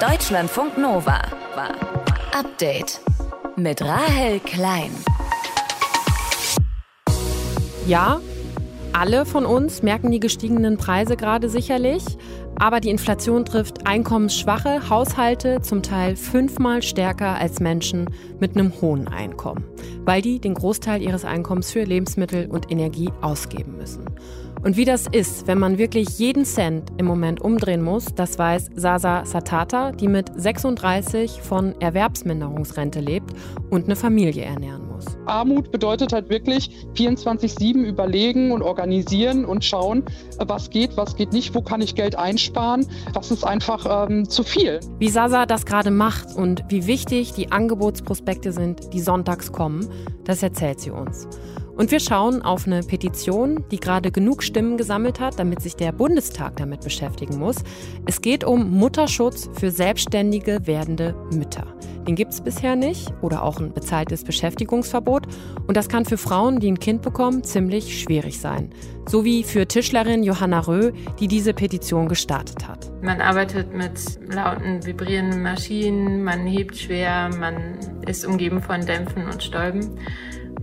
Deutschlandfunk Nova. Update mit Rahel Klein. Ja, alle von uns merken die gestiegenen Preise gerade sicherlich. Aber die Inflation trifft einkommensschwache Haushalte zum Teil fünfmal stärker als Menschen mit einem hohen Einkommen, weil die den Großteil ihres Einkommens für Lebensmittel und Energie ausgeben müssen. Und wie das ist, wenn man wirklich jeden Cent im Moment umdrehen muss, das weiß Sasa Satata, die mit 36 von Erwerbsminderungsrente lebt und eine Familie ernähren muss. Armut bedeutet halt wirklich 24-7 überlegen und organisieren und schauen, was geht, was geht nicht, wo kann ich Geld einsparen. Das ist einfach ähm, zu viel. Wie Sasa das gerade macht und wie wichtig die Angebotsprospekte sind, die sonntags kommen, das erzählt sie uns. Und wir schauen auf eine Petition, die gerade genug Stimmen gesammelt hat, damit sich der Bundestag damit beschäftigen muss. Es geht um Mutterschutz für selbstständige werdende Mütter. Den gibt es bisher nicht oder auch ein bezahltes Beschäftigungsverbot. Und das kann für Frauen, die ein Kind bekommen, ziemlich schwierig sein. So wie für Tischlerin Johanna Röh, die diese Petition gestartet hat. Man arbeitet mit lauten, vibrierenden Maschinen, man hebt schwer, man ist umgeben von Dämpfen und Stäuben.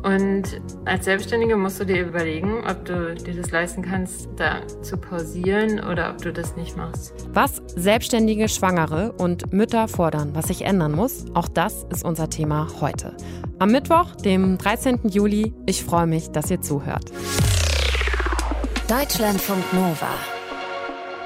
Und als Selbstständige musst du dir überlegen, ob du dir das leisten kannst, da zu pausieren oder ob du das nicht machst. Was Selbstständige, Schwangere und Mütter fordern, was sich ändern muss, auch das ist unser Thema heute. Am Mittwoch, dem 13. Juli. Ich freue mich, dass ihr zuhört. Deutschlandfunk Nova.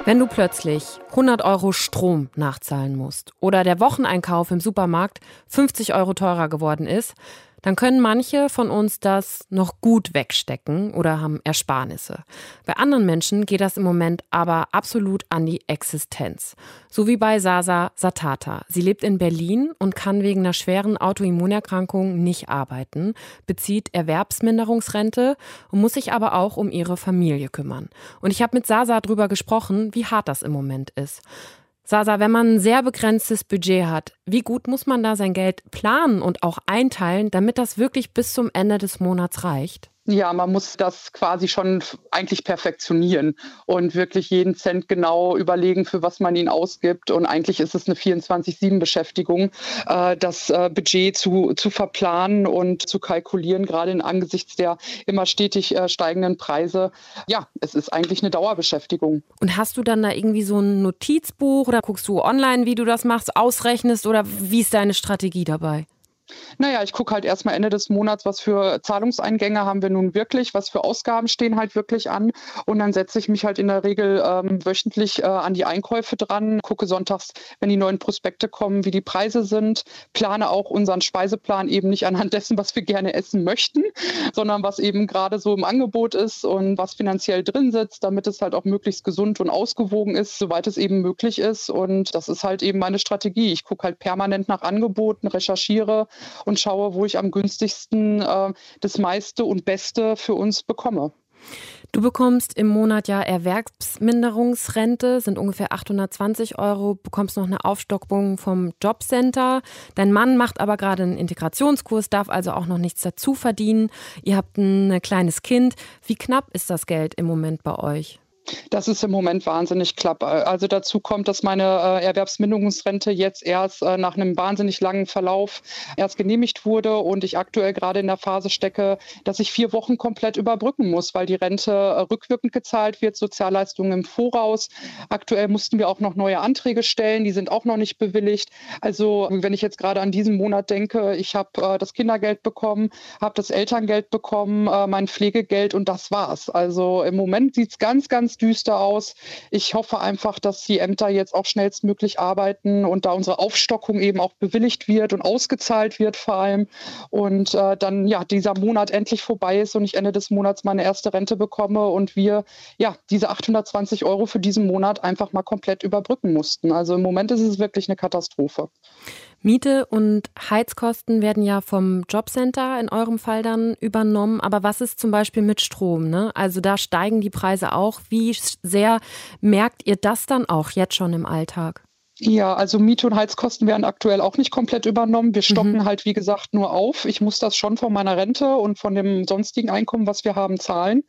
Wenn du plötzlich 100 Euro Strom nachzahlen musst oder der Wocheneinkauf im Supermarkt 50 Euro teurer geworden ist, dann können manche von uns das noch gut wegstecken oder haben Ersparnisse. Bei anderen Menschen geht das im Moment aber absolut an die Existenz. So wie bei Sasa Satata. Sie lebt in Berlin und kann wegen einer schweren Autoimmunerkrankung nicht arbeiten, bezieht Erwerbsminderungsrente und muss sich aber auch um ihre Familie kümmern. Und ich habe mit Sasa darüber gesprochen, wie hart das im Moment ist. Sasa, wenn man ein sehr begrenztes Budget hat, wie gut muss man da sein Geld planen und auch einteilen, damit das wirklich bis zum Ende des Monats reicht? Ja, man muss das quasi schon eigentlich perfektionieren und wirklich jeden Cent genau überlegen, für was man ihn ausgibt. Und eigentlich ist es eine 24-7-Beschäftigung, äh, das äh, Budget zu, zu verplanen und zu kalkulieren, gerade in angesichts der immer stetig äh, steigenden Preise. Ja, es ist eigentlich eine Dauerbeschäftigung. Und hast du dann da irgendwie so ein Notizbuch oder guckst du online, wie du das machst, ausrechnest oder wie ist deine Strategie dabei? Naja, ich gucke halt erstmal Ende des Monats, was für Zahlungseingänge haben wir nun wirklich, was für Ausgaben stehen halt wirklich an. Und dann setze ich mich halt in der Regel ähm, wöchentlich äh, an die Einkäufe dran, gucke sonntags, wenn die neuen Prospekte kommen, wie die Preise sind, plane auch unseren Speiseplan eben nicht anhand dessen, was wir gerne essen möchten, sondern was eben gerade so im Angebot ist und was finanziell drin sitzt, damit es halt auch möglichst gesund und ausgewogen ist, soweit es eben möglich ist. Und das ist halt eben meine Strategie. Ich gucke halt permanent nach Angeboten, recherchiere, und schaue, wo ich am günstigsten äh, das meiste und Beste für uns bekomme. Du bekommst im Monat ja Erwerbsminderungsrente, sind ungefähr 820 Euro, bekommst noch eine Aufstockung vom Jobcenter. Dein Mann macht aber gerade einen Integrationskurs, darf also auch noch nichts dazu verdienen. Ihr habt ein kleines Kind. Wie knapp ist das Geld im Moment bei euch? Das ist im Moment wahnsinnig klapp. Also dazu kommt, dass meine äh, Erwerbsminderungsrente jetzt erst äh, nach einem wahnsinnig langen Verlauf erst genehmigt wurde und ich aktuell gerade in der Phase stecke, dass ich vier Wochen komplett überbrücken muss, weil die Rente äh, rückwirkend gezahlt wird, Sozialleistungen im Voraus. Aktuell mussten wir auch noch neue Anträge stellen, die sind auch noch nicht bewilligt. Also wenn ich jetzt gerade an diesen Monat denke, ich habe das Kindergeld bekommen, habe das Elterngeld bekommen, mein Pflegegeld und das war's. Also im Moment sieht es ganz, ganz düster aus. Ich hoffe einfach, dass die Ämter jetzt auch schnellstmöglich arbeiten und da unsere Aufstockung eben auch bewilligt wird und ausgezahlt wird vor allem. Und äh, dann ja dieser Monat endlich vorbei ist und ich Ende des Monats meine erste Rente bekomme und wir ja diese 820 Euro für diesen Monat einfach mal komplett überbrücken mussten. Also im Moment ist es wirklich eine Katastrophe. Miete und Heizkosten werden ja vom Jobcenter in eurem Fall dann übernommen. Aber was ist zum Beispiel mit Strom? Ne? Also da steigen die Preise auch. Wie sehr merkt ihr das dann auch jetzt schon im Alltag? Ja, also Miete und Heizkosten werden aktuell auch nicht komplett übernommen. Wir stocken mhm. halt, wie gesagt, nur auf. Ich muss das schon von meiner Rente und von dem sonstigen Einkommen, was wir haben, zahlen.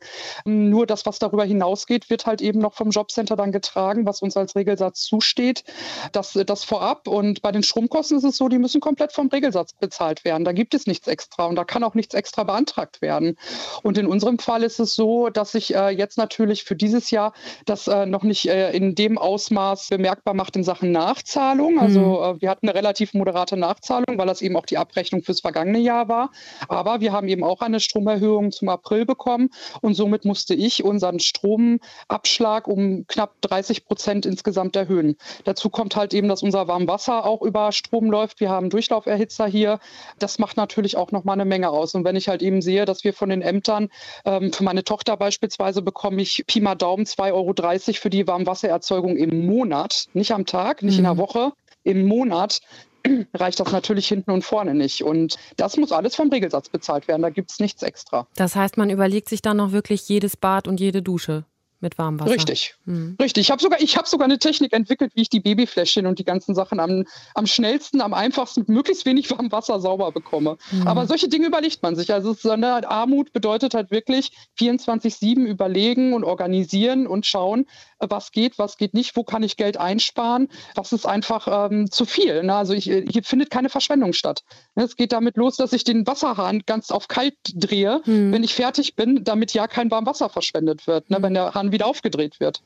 Nur das, was darüber hinausgeht, wird halt eben noch vom Jobcenter dann getragen, was uns als Regelsatz zusteht. Das, das vorab. Und bei den Stromkosten ist es so, die müssen komplett vom Regelsatz bezahlt werden. Da gibt es nichts extra und da kann auch nichts extra beantragt werden. Und in unserem Fall ist es so, dass sich äh, jetzt natürlich für dieses Jahr das äh, noch nicht äh, in dem Ausmaß bemerkbar macht in Sachen Nachzahlung. Also mhm. wir hatten eine relativ moderate Nachzahlung, weil das eben auch die Abrechnung fürs vergangene Jahr war. Aber wir haben eben auch eine Stromerhöhung zum April bekommen und somit musste ich unseren Stromabschlag um knapp 30 Prozent insgesamt erhöhen. Dazu kommt halt eben, dass unser Warmwasser auch über Strom läuft. Wir haben Durchlauferhitzer hier. Das macht natürlich auch noch mal eine Menge aus. Und wenn ich halt eben sehe, dass wir von den Ämtern, ähm, für meine Tochter beispielsweise bekomme ich Pi mal Daumen 2,30 Euro für die Warmwassererzeugung im Monat, nicht am Tag, nicht nicht mhm. in der Woche, im Monat, reicht das natürlich hinten und vorne nicht. Und das muss alles vom Regelsatz bezahlt werden. Da gibt es nichts extra. Das heißt, man überlegt sich dann noch wirklich jedes Bad und jede Dusche mit warmem Wasser. Richtig, mhm. richtig. Ich habe sogar, hab sogar eine Technik entwickelt, wie ich die Babyfläschchen und die ganzen Sachen am, am schnellsten, am einfachsten, möglichst wenig warmem Wasser sauber bekomme. Mhm. Aber solche Dinge überlegt man sich. Also Armut bedeutet halt wirklich 24-7 überlegen und organisieren und schauen, was geht, was geht nicht, wo kann ich Geld einsparen, was ist einfach ähm, zu viel. Ne? Also ich, hier findet keine Verschwendung statt. Es geht damit los, dass ich den Wasserhahn ganz auf kalt drehe, mhm. wenn ich fertig bin, damit ja kein warmes Wasser verschwendet wird, ne? wenn der Hahn wieder aufgedreht wird.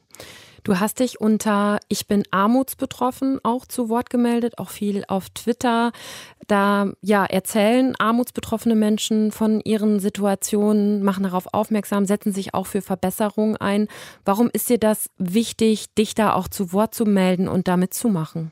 Du hast dich unter Ich bin armutsbetroffen auch zu Wort gemeldet, auch viel auf Twitter. Da ja, erzählen armutsbetroffene Menschen von ihren Situationen, machen darauf aufmerksam, setzen sich auch für Verbesserungen ein. Warum ist dir das wichtig, dich da auch zu Wort zu melden und damit zu machen?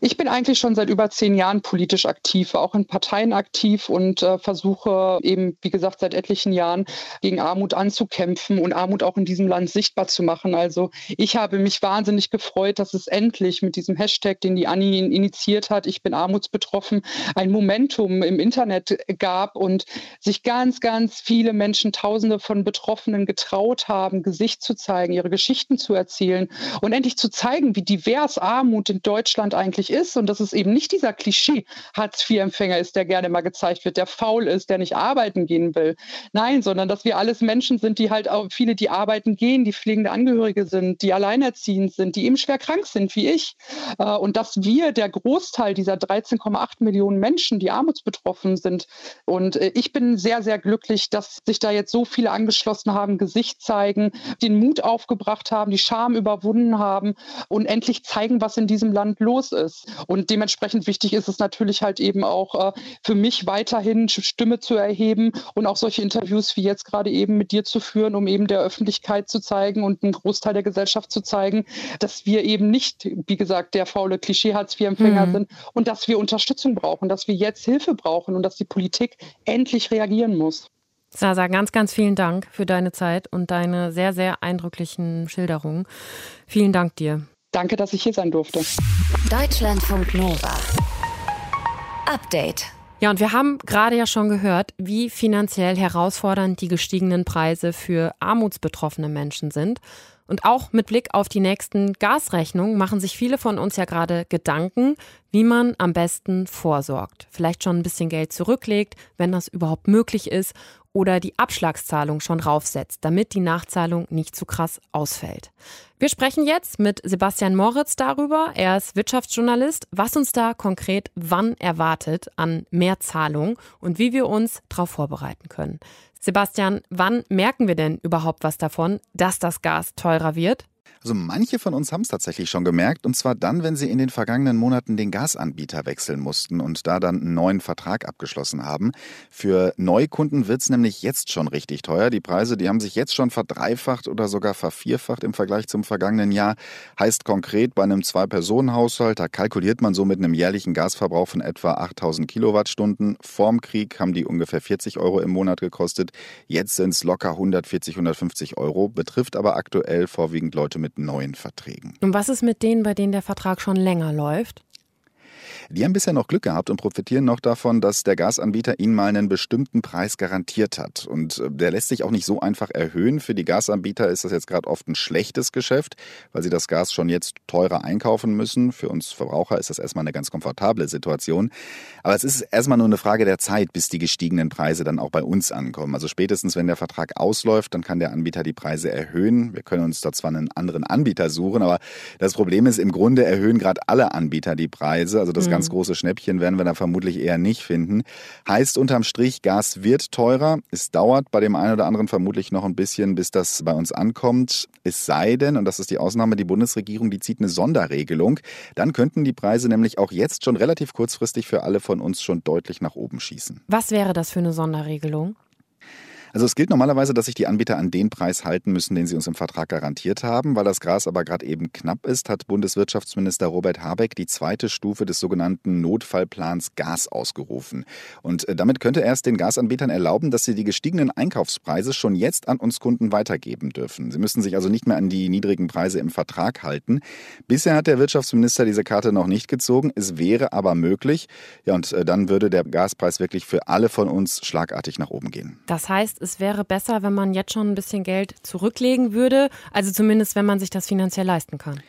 Ich bin eigentlich schon seit über zehn Jahren politisch aktiv, auch in Parteien aktiv und äh, versuche eben, wie gesagt, seit etlichen Jahren gegen Armut anzukämpfen und Armut auch in diesem Land sichtbar zu machen. Also ich habe mich wahnsinnig gefreut, dass es endlich mit diesem Hashtag, den die Anni initiiert hat, ich bin armutsbetroffen, ein Momentum im Internet gab und sich ganz, ganz viele Menschen, Tausende von Betroffenen getraut haben, Gesicht zu zeigen, ihre Geschichten zu erzählen und endlich zu zeigen, wie divers Armut in Deutschland eigentlich eigentlich ist und dass es eben nicht dieser Klischee Hartz-IV-Empfänger ist, der gerne mal gezeigt wird, der faul ist, der nicht arbeiten gehen will. Nein, sondern dass wir alles Menschen sind, die halt auch viele, die arbeiten gehen, die pflegende Angehörige sind, die alleinerziehend sind, die eben schwer krank sind, wie ich. Äh, und dass wir, der Großteil dieser 13,8 Millionen Menschen, die armutsbetroffen sind. Und äh, ich bin sehr, sehr glücklich, dass sich da jetzt so viele angeschlossen haben, Gesicht zeigen, den Mut aufgebracht haben, die Scham überwunden haben und endlich zeigen, was in diesem Land los ist ist. Und dementsprechend wichtig ist es natürlich halt eben auch äh, für mich weiterhin Stimme zu erheben und auch solche Interviews wie jetzt gerade eben mit dir zu führen, um eben der Öffentlichkeit zu zeigen und einen Großteil der Gesellschaft zu zeigen, dass wir eben nicht, wie gesagt, der faule Klischee-Hartz-IV-Empfänger mhm. sind und dass wir Unterstützung brauchen, dass wir jetzt Hilfe brauchen und dass die Politik endlich reagieren muss. Sasa, ganz, ganz vielen Dank für deine Zeit und deine sehr, sehr eindrücklichen Schilderungen. Vielen Dank dir. Danke, dass ich hier sein durfte. Deutschlandfunk Nova. Update. Ja, und wir haben gerade ja schon gehört, wie finanziell herausfordernd die gestiegenen Preise für armutsbetroffene Menschen sind. Und auch mit Blick auf die nächsten Gasrechnungen machen sich viele von uns ja gerade Gedanken, wie man am besten vorsorgt. Vielleicht schon ein bisschen Geld zurücklegt, wenn das überhaupt möglich ist, oder die Abschlagszahlung schon raufsetzt, damit die Nachzahlung nicht zu krass ausfällt. Wir sprechen jetzt mit Sebastian Moritz darüber. Er ist Wirtschaftsjournalist, was uns da konkret wann erwartet an Mehrzahlung und wie wir uns darauf vorbereiten können. Sebastian, wann merken wir denn überhaupt was davon, dass das Gas teurer wird? Also manche von uns haben es tatsächlich schon gemerkt, und zwar dann, wenn sie in den vergangenen Monaten den Gasanbieter wechseln mussten und da dann einen neuen Vertrag abgeschlossen haben. Für Neukunden wird es nämlich jetzt schon richtig teuer. Die Preise, die haben sich jetzt schon verdreifacht oder sogar vervierfacht im Vergleich zum vergangenen Jahr. Heißt konkret, bei einem Zwei-Personen-Haushalt, da kalkuliert man so mit einem jährlichen Gasverbrauch von etwa 8000 Kilowattstunden. Vorm Krieg haben die ungefähr 40 Euro im Monat gekostet. Jetzt sind es locker 140, 150 Euro, betrifft aber aktuell vorwiegend Leute mit neuen Verträgen. Und was ist mit denen, bei denen der Vertrag schon länger läuft? Die haben bisher noch Glück gehabt und profitieren noch davon, dass der Gasanbieter ihnen mal einen bestimmten Preis garantiert hat. Und äh, der lässt sich auch nicht so einfach erhöhen. Für die Gasanbieter ist das jetzt gerade oft ein schlechtes Geschäft, weil sie das Gas schon jetzt teurer einkaufen müssen. Für uns Verbraucher ist das erstmal eine ganz komfortable Situation. Aber es ist erstmal nur eine Frage der Zeit, bis die gestiegenen Preise dann auch bei uns ankommen. Also spätestens, wenn der Vertrag ausläuft, dann kann der Anbieter die Preise erhöhen. Wir können uns da zwar einen anderen Anbieter suchen, aber das Problem ist, im Grunde erhöhen gerade alle Anbieter die Preise. Also das mhm. Ganz große Schnäppchen werden wir da vermutlich eher nicht finden. Heißt unterm Strich, Gas wird teurer. Es dauert bei dem einen oder anderen vermutlich noch ein bisschen, bis das bei uns ankommt. Es sei denn, und das ist die Ausnahme, die Bundesregierung, die zieht eine Sonderregelung. Dann könnten die Preise nämlich auch jetzt schon relativ kurzfristig für alle von uns schon deutlich nach oben schießen. Was wäre das für eine Sonderregelung? Also es gilt normalerweise, dass sich die Anbieter an den Preis halten müssen, den sie uns im Vertrag garantiert haben. Weil das Gras aber gerade eben knapp ist, hat Bundeswirtschaftsminister Robert Habeck die zweite Stufe des sogenannten Notfallplans Gas ausgerufen. Und äh, damit könnte er es den Gasanbietern erlauben, dass sie die gestiegenen Einkaufspreise schon jetzt an uns Kunden weitergeben dürfen. Sie müssen sich also nicht mehr an die niedrigen Preise im Vertrag halten. Bisher hat der Wirtschaftsminister diese Karte noch nicht gezogen. Es wäre aber möglich. Ja, und äh, dann würde der Gaspreis wirklich für alle von uns schlagartig nach oben gehen. Das heißt, es wäre besser, wenn man jetzt schon ein bisschen Geld zurücklegen würde. Also zumindest, wenn man sich das finanziell leisten kann.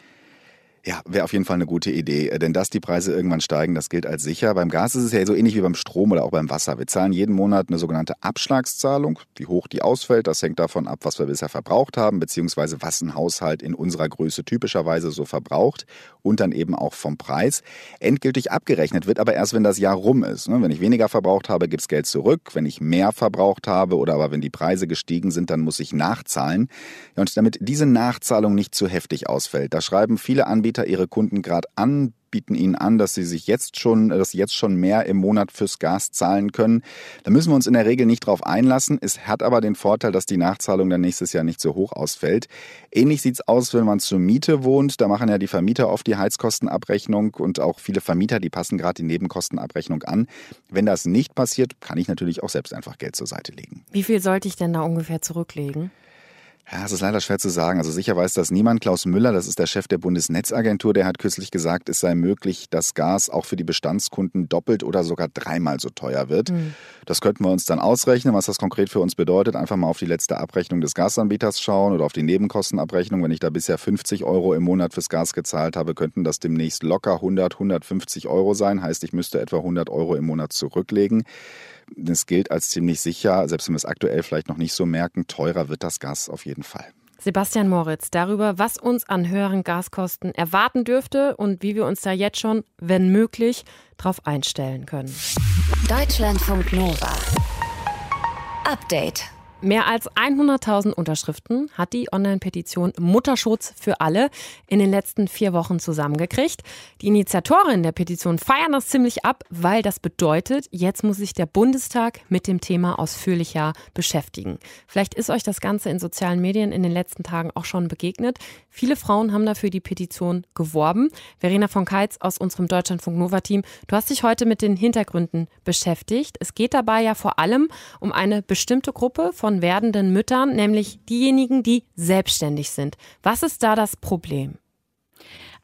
Ja, wäre auf jeden Fall eine gute Idee. Denn dass die Preise irgendwann steigen, das gilt als sicher. Beim Gas ist es ja so ähnlich wie beim Strom oder auch beim Wasser. Wir zahlen jeden Monat eine sogenannte Abschlagszahlung. Wie hoch die ausfällt, das hängt davon ab, was wir bisher verbraucht haben, beziehungsweise was ein Haushalt in unserer Größe typischerweise so verbraucht und dann eben auch vom Preis. Endgültig abgerechnet wird aber erst, wenn das Jahr rum ist. Ne? Wenn ich weniger verbraucht habe, gibt es Geld zurück. Wenn ich mehr verbraucht habe oder aber wenn die Preise gestiegen sind, dann muss ich nachzahlen. Und damit diese Nachzahlung nicht zu heftig ausfällt, da schreiben viele Anbieter Anbieter ihre Kunden gerade an, bieten ihnen an, dass sie sich jetzt schon, dass sie jetzt schon mehr im Monat fürs Gas zahlen können. Da müssen wir uns in der Regel nicht drauf einlassen. Es hat aber den Vorteil, dass die Nachzahlung dann nächstes Jahr nicht so hoch ausfällt. Ähnlich sieht es aus, wenn man zur Miete wohnt. Da machen ja die Vermieter oft die Heizkostenabrechnung und auch viele Vermieter, die passen gerade die Nebenkostenabrechnung an. Wenn das nicht passiert, kann ich natürlich auch selbst einfach Geld zur Seite legen. Wie viel sollte ich denn da ungefähr zurücklegen? Ja, es ist leider schwer zu sagen. Also sicher weiß das niemand. Klaus Müller, das ist der Chef der Bundesnetzagentur, der hat kürzlich gesagt, es sei möglich, dass Gas auch für die Bestandskunden doppelt oder sogar dreimal so teuer wird. Mhm. Das könnten wir uns dann ausrechnen, was das konkret für uns bedeutet. Einfach mal auf die letzte Abrechnung des Gasanbieters schauen oder auf die Nebenkostenabrechnung. Wenn ich da bisher 50 Euro im Monat fürs Gas gezahlt habe, könnten das demnächst locker 100, 150 Euro sein. Heißt, ich müsste etwa 100 Euro im Monat zurücklegen. Das gilt als ziemlich sicher, selbst wenn wir es aktuell vielleicht noch nicht so merken, teurer wird das Gas auf jeden Fall. Sebastian Moritz darüber, was uns an höheren Gaskosten erwarten dürfte und wie wir uns da jetzt schon, wenn möglich, darauf einstellen können. Deutschlandfunk Nova. Update. Mehr als 100.000 Unterschriften hat die Online-Petition Mutterschutz für alle in den letzten vier Wochen zusammengekriegt. Die Initiatorinnen der Petition feiern das ziemlich ab, weil das bedeutet, jetzt muss sich der Bundestag mit dem Thema ausführlicher beschäftigen. Vielleicht ist euch das Ganze in sozialen Medien in den letzten Tagen auch schon begegnet. Viele Frauen haben dafür die Petition geworben. Verena von Keitz aus unserem Deutschlandfunk Nova Team, du hast dich heute mit den Hintergründen beschäftigt. Es geht dabei ja vor allem um eine bestimmte Gruppe von von werdenden Müttern, nämlich diejenigen, die selbstständig sind. Was ist da das Problem?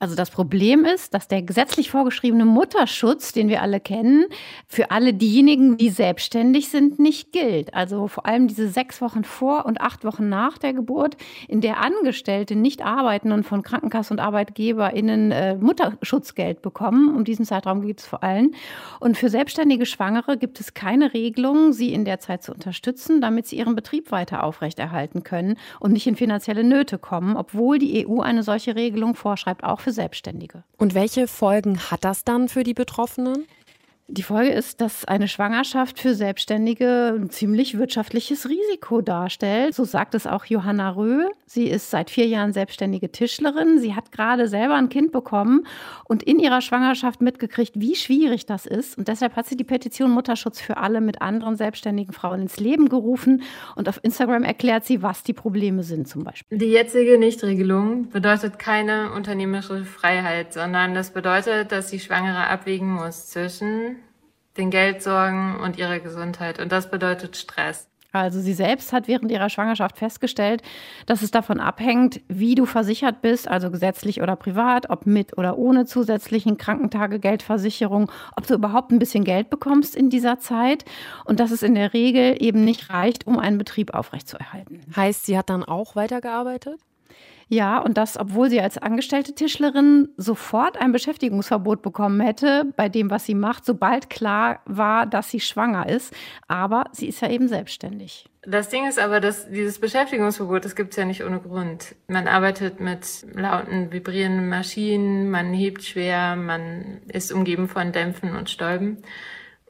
Also das Problem ist, dass der gesetzlich vorgeschriebene Mutterschutz, den wir alle kennen, für alle diejenigen, die selbstständig sind, nicht gilt. Also vor allem diese sechs Wochen vor und acht Wochen nach der Geburt, in der Angestellte nicht arbeiten und von Krankenkasse und ArbeitgeberInnen äh, Mutterschutzgeld bekommen. Um diesen Zeitraum geht es vor allem. Und für selbstständige Schwangere gibt es keine Regelung, sie in der Zeit zu unterstützen, damit sie ihren Betrieb weiter aufrechterhalten können und nicht in finanzielle Nöte kommen, obwohl die EU eine solche Regelung vorschreibt, auch für Selbstständige. Und welche Folgen hat das dann für die Betroffenen? Die Folge ist, dass eine Schwangerschaft für Selbstständige ein ziemlich wirtschaftliches Risiko darstellt. So sagt es auch Johanna Röh. Sie ist seit vier Jahren selbstständige Tischlerin. Sie hat gerade selber ein Kind bekommen und in ihrer Schwangerschaft mitgekriegt, wie schwierig das ist. Und deshalb hat sie die Petition Mutterschutz für alle mit anderen selbstständigen Frauen ins Leben gerufen. Und auf Instagram erklärt sie, was die Probleme sind zum Beispiel. Die jetzige Nichtregelung bedeutet keine unternehmerische Freiheit, sondern das bedeutet, dass die Schwangere abwägen muss zwischen den Geldsorgen und ihrer Gesundheit. Und das bedeutet Stress. Also sie selbst hat während ihrer Schwangerschaft festgestellt, dass es davon abhängt, wie du versichert bist, also gesetzlich oder privat, ob mit oder ohne zusätzlichen Krankentagegeldversicherung, ob du überhaupt ein bisschen Geld bekommst in dieser Zeit und dass es in der Regel eben nicht reicht, um einen Betrieb aufrechtzuerhalten. Heißt, sie hat dann auch weitergearbeitet? Ja, und das, obwohl sie als angestellte Tischlerin sofort ein Beschäftigungsverbot bekommen hätte bei dem, was sie macht, sobald klar war, dass sie schwanger ist. Aber sie ist ja eben selbstständig. Das Ding ist aber, dass dieses Beschäftigungsverbot, das gibt es ja nicht ohne Grund. Man arbeitet mit lauten, vibrierenden Maschinen, man hebt schwer, man ist umgeben von Dämpfen und Stäuben.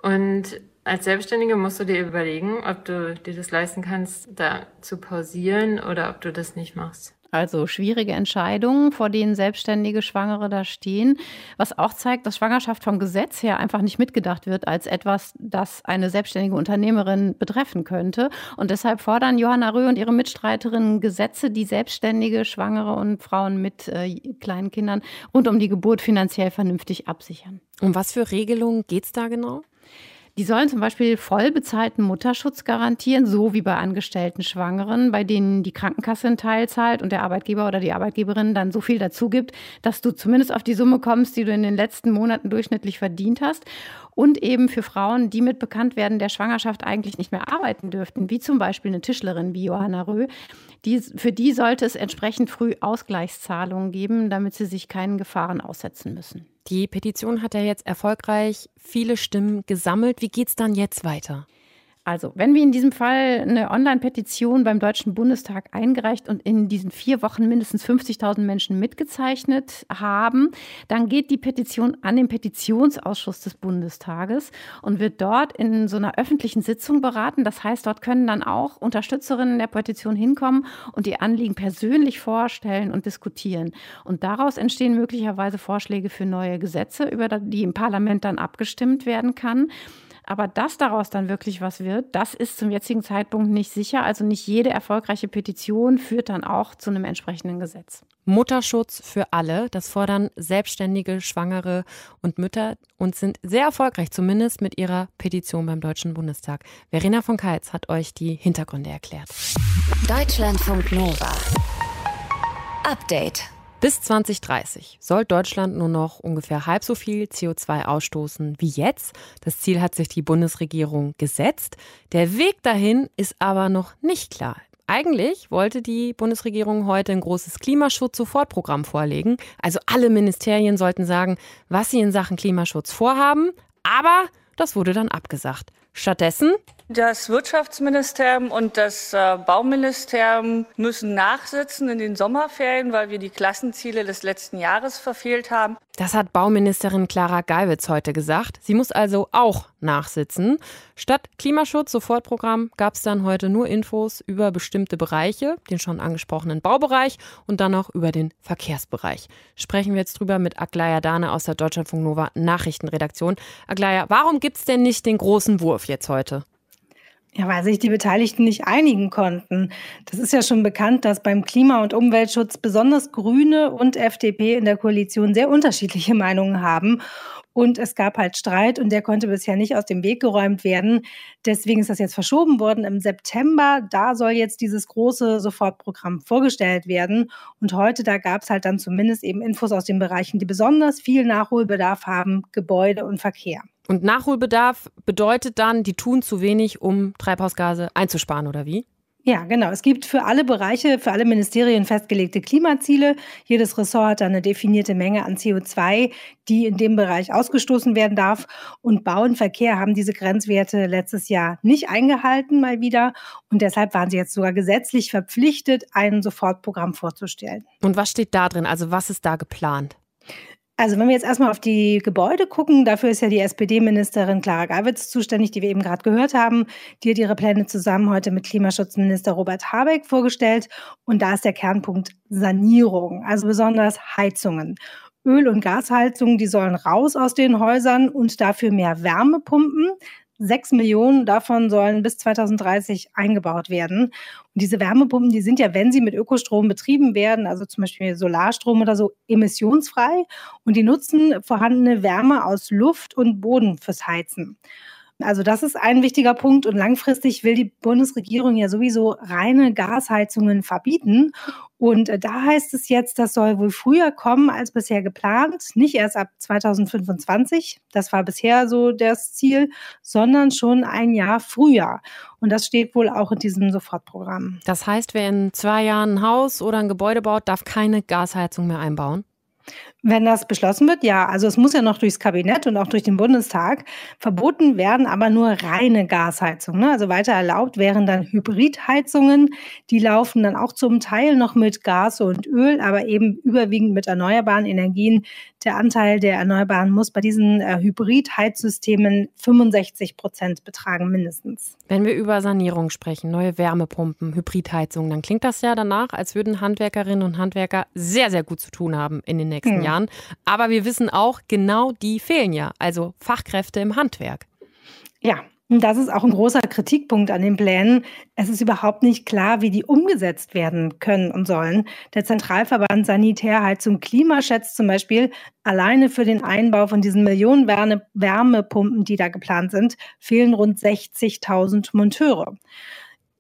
Und als Selbstständige musst du dir überlegen, ob du dir das leisten kannst, da zu pausieren oder ob du das nicht machst. Also schwierige Entscheidungen, vor denen selbstständige Schwangere da stehen, was auch zeigt, dass Schwangerschaft vom Gesetz her einfach nicht mitgedacht wird als etwas, das eine selbstständige Unternehmerin betreffen könnte. Und deshalb fordern Johanna Röh und ihre Mitstreiterinnen Gesetze, die selbstständige Schwangere und Frauen mit äh, kleinen Kindern rund um die Geburt finanziell vernünftig absichern. Um was für Regelungen geht es da genau? Die sollen zum Beispiel voll bezahlten Mutterschutz garantieren, so wie bei angestellten Schwangeren, bei denen die Krankenkasse einen Teil zahlt und der Arbeitgeber oder die Arbeitgeberin dann so viel dazu gibt, dass du zumindest auf die Summe kommst, die du in den letzten Monaten durchschnittlich verdient hast und eben für Frauen, die mit bekannt werden der Schwangerschaft eigentlich nicht mehr arbeiten dürften, wie zum Beispiel eine Tischlerin wie Johanna Röh. Die, für die sollte es entsprechend früh Ausgleichszahlungen geben, damit sie sich keinen Gefahren aussetzen müssen. Die Petition hat ja jetzt erfolgreich viele Stimmen gesammelt. Wie geht es dann jetzt weiter? Also, wenn wir in diesem Fall eine Online-Petition beim Deutschen Bundestag eingereicht und in diesen vier Wochen mindestens 50.000 Menschen mitgezeichnet haben, dann geht die Petition an den Petitionsausschuss des Bundestages und wird dort in so einer öffentlichen Sitzung beraten. Das heißt, dort können dann auch Unterstützerinnen der Petition hinkommen und die Anliegen persönlich vorstellen und diskutieren. Und daraus entstehen möglicherweise Vorschläge für neue Gesetze, über die im Parlament dann abgestimmt werden kann. Aber dass daraus dann wirklich was wird, das ist zum jetzigen Zeitpunkt nicht sicher. Also nicht jede erfolgreiche Petition führt dann auch zu einem entsprechenden Gesetz. Mutterschutz für alle, das fordern Selbstständige, Schwangere und Mütter und sind sehr erfolgreich, zumindest mit ihrer Petition beim Deutschen Bundestag. Verena von Keitz hat euch die Hintergründe erklärt. Deutschlandfunk Nova. Update. Bis 2030 soll Deutschland nur noch ungefähr halb so viel CO2 ausstoßen wie jetzt. Das Ziel hat sich die Bundesregierung gesetzt. Der Weg dahin ist aber noch nicht klar. Eigentlich wollte die Bundesregierung heute ein großes Klimaschutz-Sofortprogramm vorlegen. Also alle Ministerien sollten sagen, was sie in Sachen Klimaschutz vorhaben. Aber das wurde dann abgesagt. Stattdessen das Wirtschaftsministerium und das äh, Bauministerium müssen nachsitzen in den Sommerferien, weil wir die Klassenziele des letzten Jahres verfehlt haben. Das hat Bauministerin Clara Geiwitz heute gesagt. Sie muss also auch nachsitzen. Statt Klimaschutz-Sofortprogramm gab es dann heute nur Infos über bestimmte Bereiche, den schon angesprochenen Baubereich und dann noch über den Verkehrsbereich. Sprechen wir jetzt drüber mit Aglaya Dane aus der Deutschlandfunk Nova Nachrichtenredaktion. Aglaya, warum gibt es denn nicht den großen Wurf jetzt heute? Ja, weil sich die Beteiligten nicht einigen konnten. Das ist ja schon bekannt, dass beim Klima- und Umweltschutz besonders Grüne und FDP in der Koalition sehr unterschiedliche Meinungen haben. Und es gab halt Streit und der konnte bisher nicht aus dem Weg geräumt werden. Deswegen ist das jetzt verschoben worden im September. Da soll jetzt dieses große Sofortprogramm vorgestellt werden. Und heute, da gab es halt dann zumindest eben Infos aus den Bereichen, die besonders viel Nachholbedarf haben, Gebäude und Verkehr. Und Nachholbedarf bedeutet dann, die tun zu wenig, um Treibhausgase einzusparen, oder wie? Ja, genau. Es gibt für alle Bereiche, für alle Ministerien festgelegte Klimaziele. Jedes Ressort hat eine definierte Menge an CO2, die in dem Bereich ausgestoßen werden darf. Und Bau und Verkehr haben diese Grenzwerte letztes Jahr nicht eingehalten, mal wieder. Und deshalb waren sie jetzt sogar gesetzlich verpflichtet, ein Sofortprogramm vorzustellen. Und was steht da drin? Also was ist da geplant? Also wenn wir jetzt erstmal auf die Gebäude gucken, dafür ist ja die SPD-Ministerin Clara Geiwitz zuständig, die wir eben gerade gehört haben. Die hat ihre Pläne zusammen heute mit Klimaschutzminister Robert Habeck vorgestellt. Und da ist der Kernpunkt Sanierung, also besonders Heizungen. Öl- und Gasheizungen, die sollen raus aus den Häusern und dafür mehr Wärmepumpen. Sechs Millionen davon sollen bis 2030 eingebaut werden. Und diese Wärmepumpen, die sind ja, wenn sie mit Ökostrom betrieben werden, also zum Beispiel Solarstrom oder so, emissionsfrei und die nutzen vorhandene Wärme aus Luft und Boden fürs Heizen. Also das ist ein wichtiger Punkt und langfristig will die Bundesregierung ja sowieso reine Gasheizungen verbieten. Und äh, da heißt es jetzt, das soll wohl früher kommen als bisher geplant, nicht erst ab 2025, das war bisher so das Ziel, sondern schon ein Jahr früher. Und das steht wohl auch in diesem Sofortprogramm. Das heißt, wer in zwei Jahren ein Haus oder ein Gebäude baut, darf keine Gasheizung mehr einbauen? Wenn das beschlossen wird, ja. Also es muss ja noch durchs Kabinett und auch durch den Bundestag. Verboten werden aber nur reine Gasheizungen. Ne? Also weiter erlaubt wären dann Hybridheizungen. Die laufen dann auch zum Teil noch mit Gas und Öl, aber eben überwiegend mit erneuerbaren Energien. Der Anteil der Erneuerbaren muss bei diesen äh, Hybridheizsystemen 65 Prozent betragen, mindestens. Wenn wir über Sanierung sprechen, neue Wärmepumpen, Hybridheizungen, dann klingt das ja danach, als würden Handwerkerinnen und Handwerker sehr, sehr gut zu tun haben in den nächsten hm. Jahren. Aber wir wissen auch, genau die fehlen ja, also Fachkräfte im Handwerk. Ja, das ist auch ein großer Kritikpunkt an den Plänen. Es ist überhaupt nicht klar, wie die umgesetzt werden können und sollen. Der Zentralverband Sanitärheizung Klima schätzt zum Beispiel, alleine für den Einbau von diesen Millionen Wärmepumpen, die da geplant sind, fehlen rund 60.000 Monteure.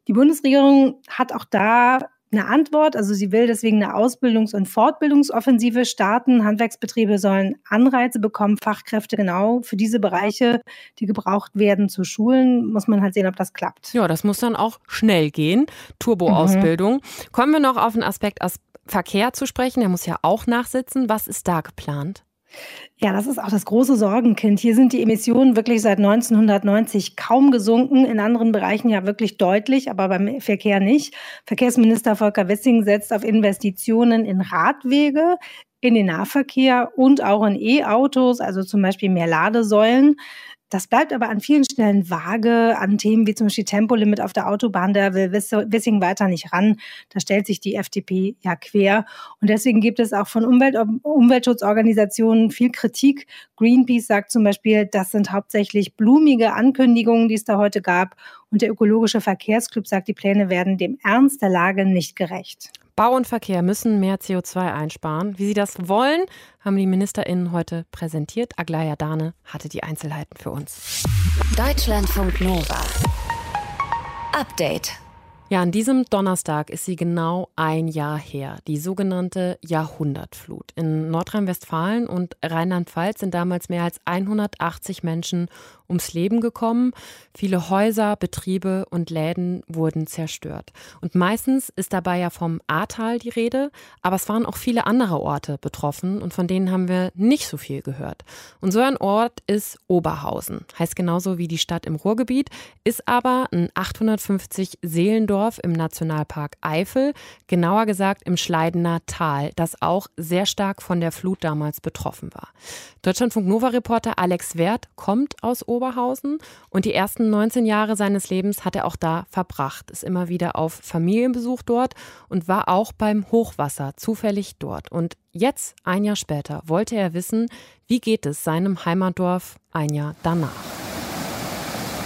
Die Bundesregierung hat auch da eine Antwort. Also sie will deswegen eine Ausbildungs- und Fortbildungsoffensive starten. Handwerksbetriebe sollen Anreize bekommen, Fachkräfte genau für diese Bereiche, die gebraucht werden, zu schulen. Muss man halt sehen, ob das klappt. Ja, das muss dann auch schnell gehen. Turbo-Ausbildung. Mhm. Kommen wir noch auf den Aspekt aus Verkehr zu sprechen. Der muss ja auch nachsitzen. Was ist da geplant? Ja, das ist auch das große Sorgenkind. Hier sind die Emissionen wirklich seit 1990 kaum gesunken, in anderen Bereichen ja wirklich deutlich, aber beim Verkehr nicht. Verkehrsminister Volker Wissing setzt auf Investitionen in Radwege, in den Nahverkehr und auch in E-Autos, also zum Beispiel mehr Ladesäulen. Das bleibt aber an vielen Stellen vage, an Themen wie zum Beispiel Tempolimit auf der Autobahn, da will Wissing weiter nicht ran. Da stellt sich die FDP ja quer. Und deswegen gibt es auch von Umwelt Umweltschutzorganisationen viel Kritik. Greenpeace sagt zum Beispiel, das sind hauptsächlich blumige Ankündigungen, die es da heute gab. Und der Ökologische Verkehrsclub sagt, die Pläne werden dem Ernst der Lage nicht gerecht. Bau und Verkehr müssen mehr CO2 einsparen. Wie sie das wollen, haben die MinisterInnen heute präsentiert. Aglaya Dane hatte die Einzelheiten für uns. Deutschlandfunk Nova. Update. Ja, an diesem Donnerstag ist sie genau ein Jahr her. Die sogenannte Jahrhundertflut. In Nordrhein-Westfalen und Rheinland-Pfalz sind damals mehr als 180 Menschen ums Leben gekommen. Viele Häuser, Betriebe und Läden wurden zerstört. Und meistens ist dabei ja vom Ahrtal die Rede, aber es waren auch viele andere Orte betroffen und von denen haben wir nicht so viel gehört. Und so ein Ort ist Oberhausen. Heißt genauso wie die Stadt im Ruhrgebiet, ist aber ein 850 Seelendorf im Nationalpark Eifel, genauer gesagt im Schleidener Tal, das auch sehr stark von der Flut damals betroffen war. Deutschlandfunk Nova Reporter Alex Wert kommt aus Oberhausen und die ersten 19 Jahre seines Lebens hat er auch da verbracht, ist immer wieder auf Familienbesuch dort und war auch beim Hochwasser zufällig dort. Und jetzt, ein Jahr später, wollte er wissen, wie geht es seinem Heimatdorf ein Jahr danach.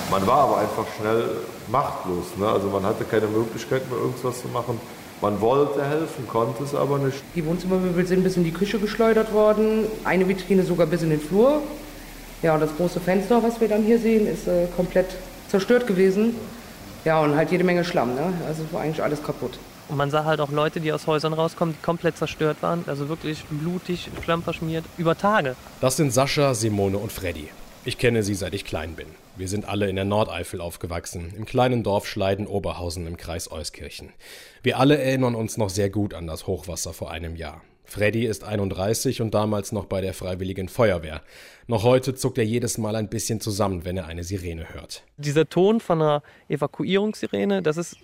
Man war aber einfach schnell machtlos. Ne? Also man hatte keine Möglichkeit mehr, irgendwas zu machen. Man wollte helfen, konnte es aber nicht. Die Wohnzimmermöbel sind bis in die Küche geschleudert worden, eine Vitrine sogar bis in den Flur. Ja, und das große Fenster, was wir dann hier sehen, ist äh, komplett zerstört gewesen. Ja, und halt jede Menge Schlamm, ne? Also war eigentlich alles kaputt. Und man sah halt auch Leute, die aus Häusern rauskommen, die komplett zerstört waren, also wirklich blutig, schlammverschmiert, über Tage. Das sind Sascha, Simone und Freddy. Ich kenne sie, seit ich klein bin. Wir sind alle in der Nordeifel aufgewachsen, im kleinen Dorf Schleiden-Oberhausen im Kreis Euskirchen. Wir alle erinnern uns noch sehr gut an das Hochwasser vor einem Jahr. Freddy ist 31 und damals noch bei der Freiwilligen Feuerwehr. Noch heute zuckt er jedes Mal ein bisschen zusammen, wenn er eine Sirene hört. Dieser Ton von einer Evakuierungssirene, das ist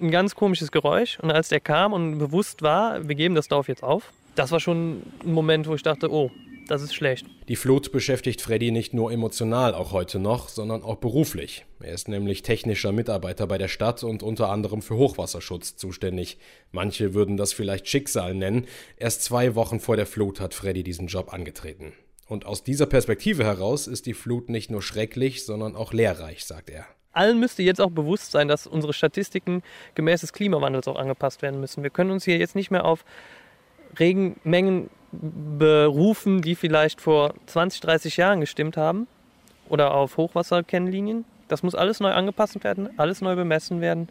ein ganz komisches Geräusch. Und als der kam und bewusst war, wir geben das Dorf jetzt auf, das war schon ein Moment, wo ich dachte, oh, das ist schlecht. Die Flut beschäftigt Freddy nicht nur emotional auch heute noch, sondern auch beruflich. Er ist nämlich technischer Mitarbeiter bei der Stadt und unter anderem für Hochwasserschutz zuständig. Manche würden das vielleicht Schicksal nennen. Erst zwei Wochen vor der Flut hat Freddy diesen Job angetreten. Und aus dieser Perspektive heraus ist die Flut nicht nur schrecklich, sondern auch lehrreich, sagt er. Allen müsste jetzt auch bewusst sein, dass unsere Statistiken gemäß des Klimawandels auch angepasst werden müssen. Wir können uns hier jetzt nicht mehr auf Regenmengen berufen, die vielleicht vor 20, 30 Jahren gestimmt haben. oder auf Hochwasserkennlinien. Das muss alles neu angepasst werden, alles neu bemessen werden.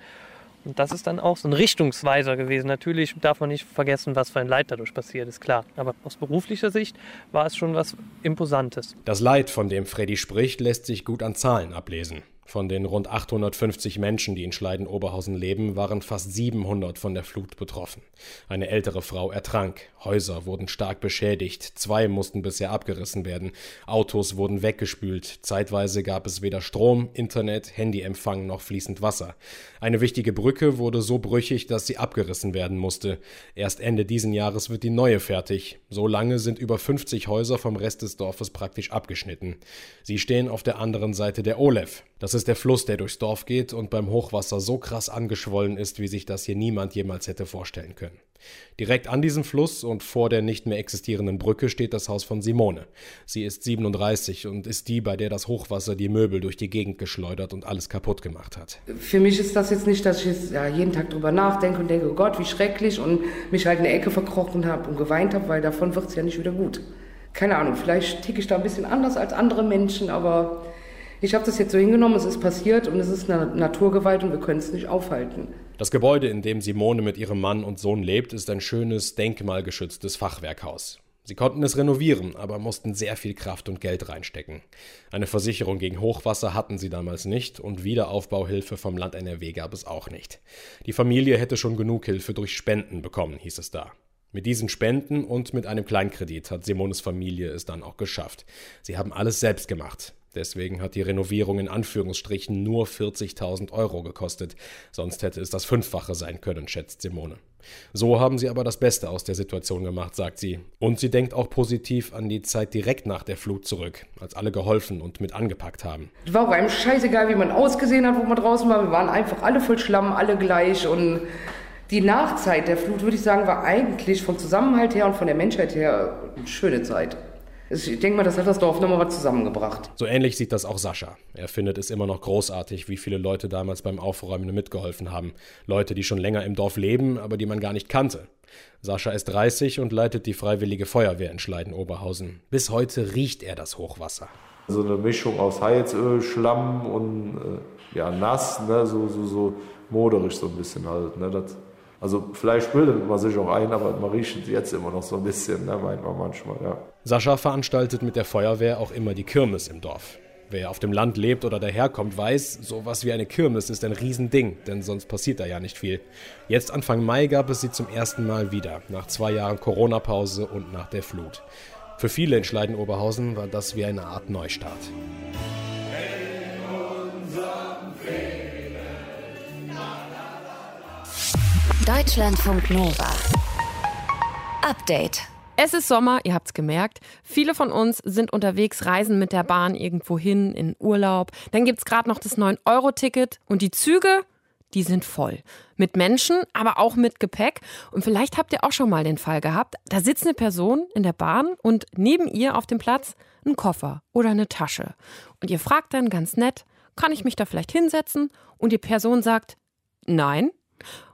Und das ist dann auch so ein Richtungsweiser gewesen. Natürlich darf man nicht vergessen, was für ein Leid dadurch passiert ist, klar. Aber aus beruflicher Sicht war es schon was Imposantes. Das Leid, von dem Freddy spricht, lässt sich gut an Zahlen ablesen. Von den rund 850 Menschen, die in Schleiden-Oberhausen leben, waren fast 700 von der Flut betroffen. Eine ältere Frau ertrank, Häuser wurden stark beschädigt, zwei mussten bisher abgerissen werden, Autos wurden weggespült, zeitweise gab es weder Strom, Internet, Handyempfang noch fließend Wasser. Eine wichtige Brücke wurde so brüchig, dass sie abgerissen werden musste. Erst Ende diesen Jahres wird die neue fertig. So lange sind über 50 Häuser vom Rest des Dorfes praktisch abgeschnitten. Sie stehen auf der anderen Seite der Olef. Das ist der Fluss, der durchs Dorf geht und beim Hochwasser so krass angeschwollen ist, wie sich das hier niemand jemals hätte vorstellen können. Direkt an diesem Fluss und vor der nicht mehr existierenden Brücke steht das Haus von Simone. Sie ist 37 und ist die, bei der das Hochwasser die Möbel durch die Gegend geschleudert und alles kaputt gemacht hat. Für mich ist das jetzt nicht, dass ich jetzt ja, jeden Tag drüber nachdenke und denke, oh Gott, wie schrecklich und mich halt in eine Ecke verkrochen habe und geweint habe, weil davon wird es ja nicht wieder gut. Keine Ahnung, vielleicht ticke ich da ein bisschen anders als andere Menschen, aber ich habe das jetzt so hingenommen, es ist passiert und es ist eine Naturgewalt und wir können es nicht aufhalten. Das Gebäude, in dem Simone mit ihrem Mann und Sohn lebt, ist ein schönes, denkmalgeschütztes Fachwerkhaus. Sie konnten es renovieren, aber mussten sehr viel Kraft und Geld reinstecken. Eine Versicherung gegen Hochwasser hatten sie damals nicht und Wiederaufbauhilfe vom Land NRW gab es auch nicht. Die Familie hätte schon genug Hilfe durch Spenden bekommen, hieß es da. Mit diesen Spenden und mit einem Kleinkredit hat Simones Familie es dann auch geschafft. Sie haben alles selbst gemacht. Deswegen hat die Renovierung in Anführungsstrichen nur 40.000 Euro gekostet. Sonst hätte es das Fünffache sein können, schätzt Simone. So haben sie aber das Beste aus der Situation gemacht, sagt sie. Und sie denkt auch positiv an die Zeit direkt nach der Flut zurück, als alle geholfen und mit angepackt haben. War bei einem scheißegal, wie man ausgesehen hat, wo man draußen war. Wir waren einfach alle voll Schlamm, alle gleich. Und die Nachzeit der Flut, würde ich sagen, war eigentlich vom Zusammenhalt her und von der Menschheit her eine schöne Zeit. Ich denke mal, das hat das Dorf nochmal was zusammengebracht. So ähnlich sieht das auch Sascha. Er findet es immer noch großartig, wie viele Leute damals beim Aufräumen mitgeholfen haben. Leute, die schon länger im Dorf leben, aber die man gar nicht kannte. Sascha ist 30 und leitet die Freiwillige Feuerwehr in Schleiden-Oberhausen. Bis heute riecht er das Hochwasser. So eine Mischung aus Heizöl, Schlamm und äh, ja, nass, ne? so, so, so moderisch so ein bisschen halt. Ne? Das, also vielleicht bildet man sich auch ein, aber man riecht jetzt immer noch so ein bisschen, ne? meint man manchmal, ja. Sascha veranstaltet mit der Feuerwehr auch immer die Kirmes im Dorf. Wer auf dem Land lebt oder daherkommt, weiß, sowas wie eine Kirmes ist ein Riesending, denn sonst passiert da ja nicht viel. Jetzt Anfang Mai gab es sie zum ersten Mal wieder, nach zwei Jahren Corona-Pause und nach der Flut. Für viele in Schleiden-Oberhausen war das wie eine Art Neustart. Deutschlandfunk Nova. Update. Es ist Sommer, ihr habt's gemerkt. Viele von uns sind unterwegs, reisen mit der Bahn irgendwo hin, in Urlaub. Dann gibt's gerade noch das 9-Euro-Ticket und die Züge, die sind voll. Mit Menschen, aber auch mit Gepäck. Und vielleicht habt ihr auch schon mal den Fall gehabt, da sitzt eine Person in der Bahn und neben ihr auf dem Platz ein Koffer oder eine Tasche. Und ihr fragt dann ganz nett, kann ich mich da vielleicht hinsetzen? Und die Person sagt, nein.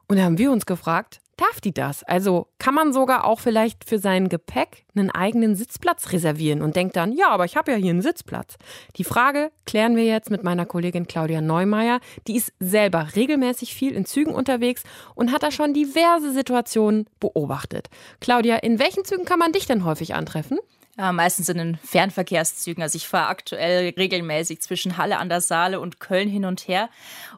Und da haben wir uns gefragt, darf die das? Also kann man sogar auch vielleicht für sein Gepäck einen eigenen Sitzplatz reservieren und denkt dann, ja, aber ich habe ja hier einen Sitzplatz. Die Frage klären wir jetzt mit meiner Kollegin Claudia Neumeier. Die ist selber regelmäßig viel in Zügen unterwegs und hat da schon diverse Situationen beobachtet. Claudia, in welchen Zügen kann man dich denn häufig antreffen? Ja, meistens in den Fernverkehrszügen. Also ich fahre aktuell regelmäßig zwischen Halle an der Saale und Köln hin und her.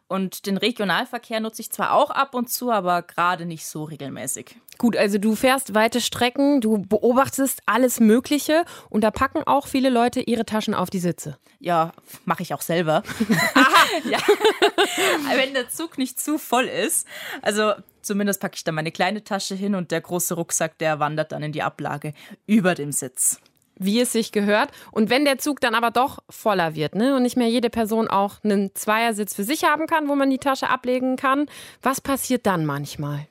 Und den Regionalverkehr nutze ich zwar auch ab und zu, aber gerade nicht so regelmäßig. Gut, also du fährst weite Strecken, du beobachtest alles Mögliche und da packen auch viele Leute ihre Taschen auf die Sitze. Ja, mache ich auch selber. Ja. Wenn der Zug nicht zu voll ist. Also zumindest packe ich da meine kleine Tasche hin und der große Rucksack, der wandert dann in die Ablage über dem Sitz wie es sich gehört. Und wenn der Zug dann aber doch voller wird ne, und nicht mehr jede Person auch einen Zweiersitz für sich haben kann, wo man die Tasche ablegen kann, was passiert dann manchmal?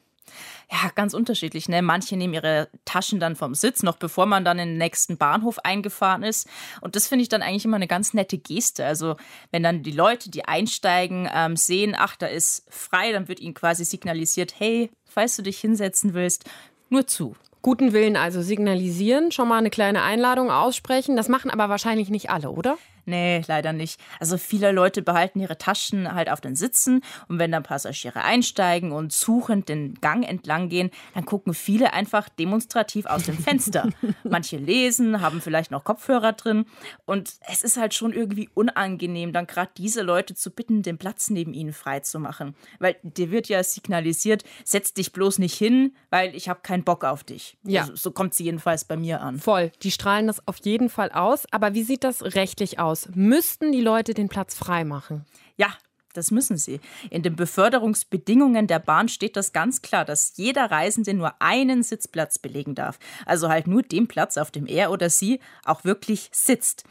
Ja, ganz unterschiedlich. Ne? Manche nehmen ihre Taschen dann vom Sitz, noch bevor man dann in den nächsten Bahnhof eingefahren ist. Und das finde ich dann eigentlich immer eine ganz nette Geste. Also wenn dann die Leute, die einsteigen, ähm, sehen, ach, da ist frei, dann wird ihnen quasi signalisiert, hey, falls du dich hinsetzen willst, nur zu. Guten Willen also signalisieren, schon mal eine kleine Einladung aussprechen. Das machen aber wahrscheinlich nicht alle, oder? Nee, leider nicht. Also viele Leute behalten ihre Taschen halt auf den Sitzen und wenn dann Passagiere einsteigen und suchend den Gang entlang gehen, dann gucken viele einfach demonstrativ aus dem Fenster. Manche lesen, haben vielleicht noch Kopfhörer drin und es ist halt schon irgendwie unangenehm, dann gerade diese Leute zu bitten, den Platz neben ihnen freizumachen. Weil dir wird ja signalisiert, setz dich bloß nicht hin, weil ich habe keinen Bock auf dich. Ja. Also, so kommt sie jedenfalls bei mir an. Voll. Die strahlen das auf jeden Fall aus. Aber wie sieht das rechtlich aus? Müssten die Leute den Platz freimachen? Ja, das müssen sie. In den Beförderungsbedingungen der Bahn steht das ganz klar, dass jeder Reisende nur einen Sitzplatz belegen darf. Also halt nur den Platz, auf dem er oder sie auch wirklich sitzt.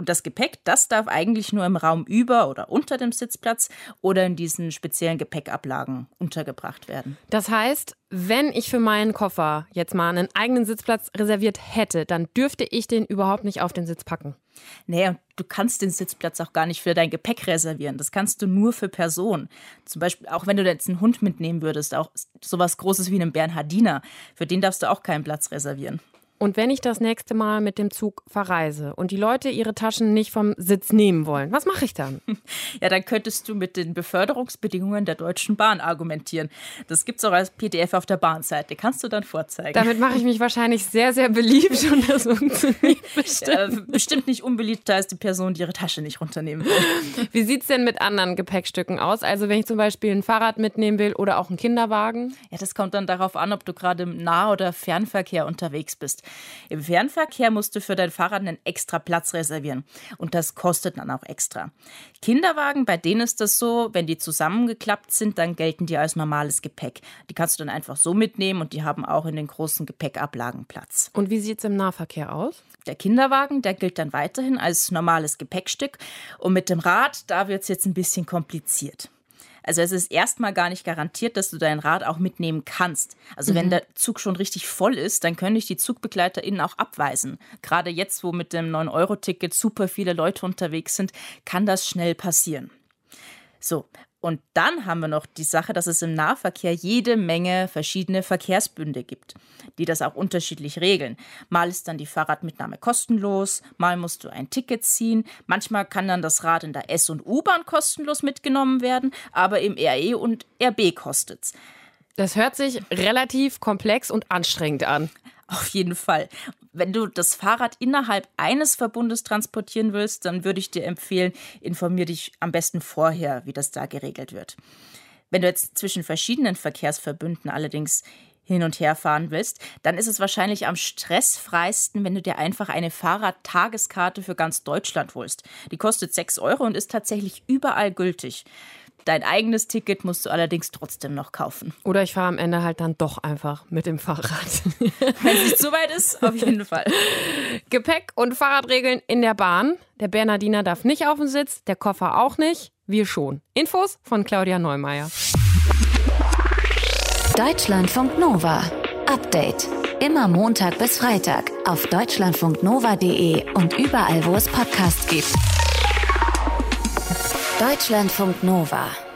Und das Gepäck, das darf eigentlich nur im Raum über oder unter dem Sitzplatz oder in diesen speziellen Gepäckablagen untergebracht werden. Das heißt, wenn ich für meinen Koffer jetzt mal einen eigenen Sitzplatz reserviert hätte, dann dürfte ich den überhaupt nicht auf den Sitz packen. Nee, und du kannst den Sitzplatz auch gar nicht für dein Gepäck reservieren. Das kannst du nur für Personen. Zum Beispiel, auch wenn du jetzt einen Hund mitnehmen würdest, auch sowas Großes wie einen Bernhardiner, für den darfst du auch keinen Platz reservieren. Und wenn ich das nächste Mal mit dem Zug verreise und die Leute ihre Taschen nicht vom Sitz nehmen wollen, was mache ich dann? Ja, dann könntest du mit den Beförderungsbedingungen der Deutschen Bahn argumentieren. Das gibt es auch als PDF auf der Bahnseite. Kannst du dann vorzeigen. Damit mache ich mich wahrscheinlich sehr, sehr beliebt und das funktioniert bestimmt. Ja, bestimmt nicht unbeliebter als die Person, die ihre Tasche nicht runternehmen will. Wie sieht es denn mit anderen Gepäckstücken aus? Also wenn ich zum Beispiel ein Fahrrad mitnehmen will oder auch einen Kinderwagen? Ja, das kommt dann darauf an, ob du gerade im Nah- oder Fernverkehr unterwegs bist. Im Fernverkehr musst du für dein Fahrrad einen extra Platz reservieren. Und das kostet dann auch extra. Kinderwagen, bei denen ist das so, wenn die zusammengeklappt sind, dann gelten die als normales Gepäck. Die kannst du dann einfach so mitnehmen und die haben auch in den großen Gepäckablagen Platz. Und wie sieht es im Nahverkehr aus? Der Kinderwagen, der gilt dann weiterhin als normales Gepäckstück. Und mit dem Rad, da wird es jetzt ein bisschen kompliziert. Also es ist erstmal gar nicht garantiert, dass du dein Rad auch mitnehmen kannst. Also mhm. wenn der Zug schon richtig voll ist, dann können dich die ZugbegleiterInnen auch abweisen. Gerade jetzt, wo mit dem 9-Euro-Ticket super viele Leute unterwegs sind, kann das schnell passieren. So, und dann haben wir noch die Sache, dass es im Nahverkehr jede Menge verschiedene Verkehrsbünde gibt, die das auch unterschiedlich regeln. Mal ist dann die Fahrradmitnahme kostenlos, mal musst du ein Ticket ziehen, manchmal kann dann das Rad in der S- und U-Bahn kostenlos mitgenommen werden, aber im RE und RB kostet's. Das hört sich relativ komplex und anstrengend an. Auf jeden Fall. Wenn du das Fahrrad innerhalb eines Verbundes transportieren willst, dann würde ich dir empfehlen, informier dich am besten vorher, wie das da geregelt wird. Wenn du jetzt zwischen verschiedenen Verkehrsverbünden allerdings hin und her fahren willst, dann ist es wahrscheinlich am stressfreisten, wenn du dir einfach eine Fahrradtageskarte für ganz Deutschland holst. Die kostet 6 Euro und ist tatsächlich überall gültig. Dein eigenes Ticket musst du allerdings trotzdem noch kaufen. Oder ich fahre am Ende halt dann doch einfach mit dem Fahrrad. Wenn es nicht so weit ist, auf jeden Fall. Gepäck und Fahrradregeln in der Bahn. Der Bernardiner darf nicht auf den Sitz, der Koffer auch nicht. Wir schon. Infos von Claudia Neumeier. Deutschlandfunk Nova. Update. Immer Montag bis Freitag auf deutschlandfunknova.de und überall, wo es Podcasts gibt. Deutschlandfunk Nova